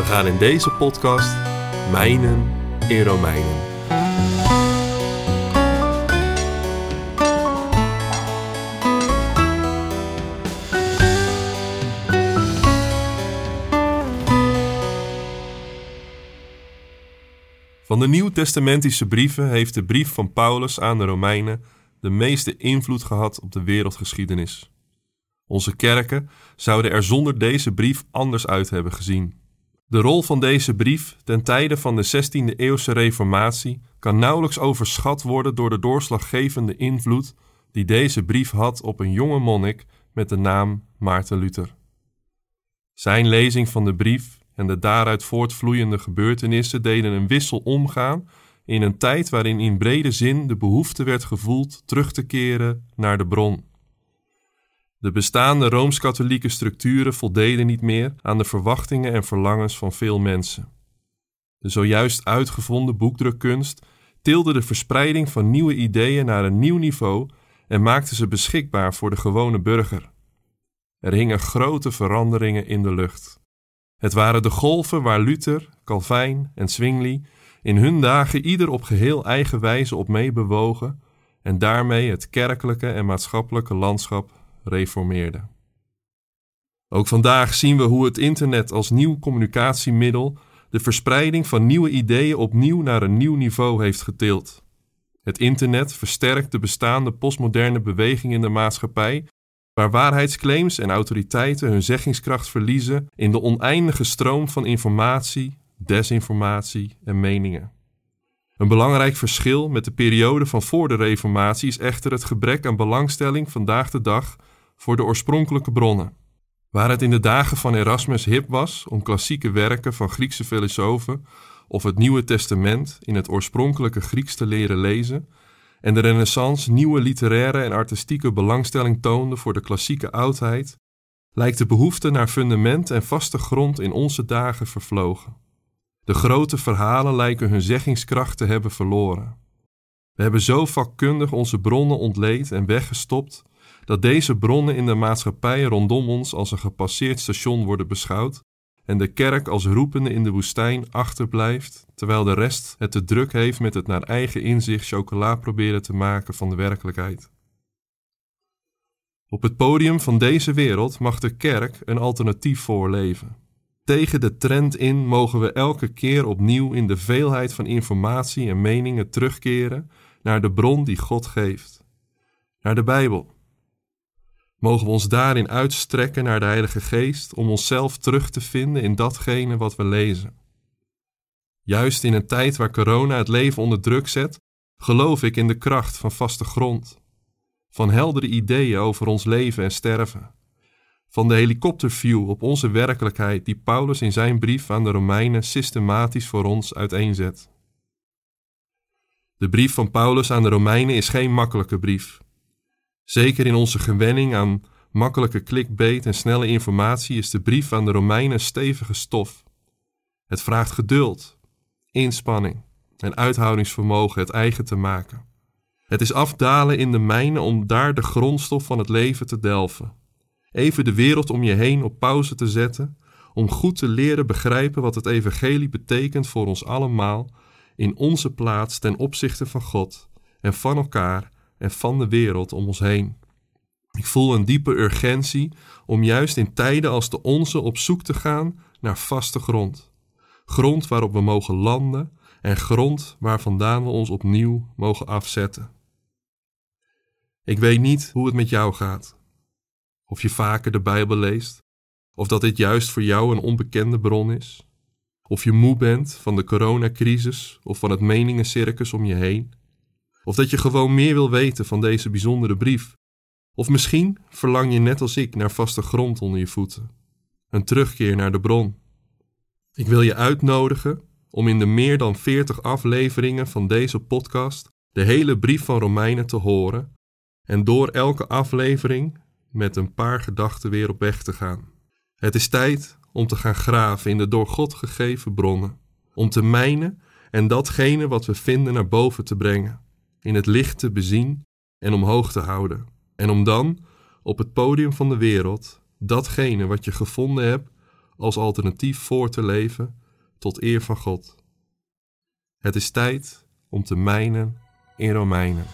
We gaan in deze podcast mijnen in Romeinen. Van de Nieuw-testamentische brieven heeft de brief van Paulus aan de Romeinen de meeste invloed gehad op de wereldgeschiedenis. Onze kerken zouden er zonder deze brief anders uit hebben gezien. De rol van deze brief ten tijde van de 16e eeuwse reformatie kan nauwelijks overschat worden door de doorslaggevende invloed die deze brief had op een jonge monnik met de naam Maarten Luther. Zijn lezing van de brief en de daaruit voortvloeiende gebeurtenissen deden een wissel omgaan in een tijd waarin in brede zin de behoefte werd gevoeld terug te keren naar de bron. De bestaande rooms-katholieke structuren voldeden niet meer aan de verwachtingen en verlangens van veel mensen. De zojuist uitgevonden boekdrukkunst tilde de verspreiding van nieuwe ideeën naar een nieuw niveau en maakte ze beschikbaar voor de gewone burger. Er hingen grote veranderingen in de lucht. Het waren de golven waar Luther, Calvijn en Zwingli in hun dagen ieder op geheel eigen wijze op meebewogen en daarmee het kerkelijke en maatschappelijke landschap reformeerden. Ook vandaag zien we hoe het internet als nieuw communicatiemiddel de verspreiding van nieuwe ideeën opnieuw naar een nieuw niveau heeft getild. Het internet versterkt de bestaande postmoderne beweging in de maatschappij waar waarheidsclaims en autoriteiten hun zeggingskracht verliezen in de oneindige stroom van informatie, desinformatie en meningen. Een belangrijk verschil met de periode van voor de Reformatie is echter het gebrek aan belangstelling vandaag de dag voor de oorspronkelijke bronnen. Waar het in de dagen van Erasmus hip was om klassieke werken van Griekse filosofen of het Nieuwe Testament in het oorspronkelijke Grieks te leren lezen, en de Renaissance nieuwe literaire en artistieke belangstelling toonde voor de klassieke oudheid, lijkt de behoefte naar fundament en vaste grond in onze dagen vervlogen. De grote verhalen lijken hun zeggingskracht te hebben verloren. We hebben zo vakkundig onze bronnen ontleed en weggestopt dat deze bronnen in de maatschappij rondom ons als een gepasseerd station worden beschouwd en de kerk als roepende in de woestijn achterblijft, terwijl de rest het te druk heeft met het naar eigen inzicht chocola proberen te maken van de werkelijkheid. Op het podium van deze wereld mag de kerk een alternatief voorleven. Tegen de trend in mogen we elke keer opnieuw in de veelheid van informatie en meningen terugkeren naar de bron die God geeft, naar de Bijbel Mogen we ons daarin uitstrekken naar de Heilige Geest om onszelf terug te vinden in datgene wat we lezen. Juist in een tijd waar corona het leven onder druk zet, geloof ik in de kracht van vaste grond, van heldere ideeën over ons leven en sterven, van de helikopterview op onze werkelijkheid die Paulus in zijn brief aan de Romeinen systematisch voor ons uiteenzet. De brief van Paulus aan de Romeinen is geen makkelijke brief. Zeker in onze gewenning aan makkelijke clickbait en snelle informatie is de brief aan de Romeinen stevige stof. Het vraagt geduld, inspanning en uithoudingsvermogen het eigen te maken. Het is afdalen in de mijnen om daar de grondstof van het leven te delven. Even de wereld om je heen op pauze te zetten, om goed te leren begrijpen wat het evangelie betekent voor ons allemaal in onze plaats ten opzichte van God en van elkaar en van de wereld om ons heen. Ik voel een diepe urgentie om juist in tijden als de onze op zoek te gaan naar vaste grond. Grond waarop we mogen landen en grond waar vandaan we ons opnieuw mogen afzetten. Ik weet niet hoe het met jou gaat. Of je vaker de Bijbel leest, of dat dit juist voor jou een onbekende bron is. Of je moe bent van de coronacrisis of van het meningencircus om je heen. Of dat je gewoon meer wil weten van deze bijzondere brief. Of misschien verlang je net als ik naar vaste grond onder je voeten. Een terugkeer naar de bron. Ik wil je uitnodigen om in de meer dan 40 afleveringen van deze podcast de hele brief van Romeinen te horen en door elke aflevering met een paar gedachten weer op weg te gaan. Het is tijd om te gaan graven in de door God gegeven bronnen, om te mijnen en datgene wat we vinden naar boven te brengen, in het licht te bezien en omhoog te houden. En om dan, op het podium van de wereld, datgene wat je gevonden hebt als alternatief voor te leven tot eer van God. Het is tijd om te mijnen in Romeinen.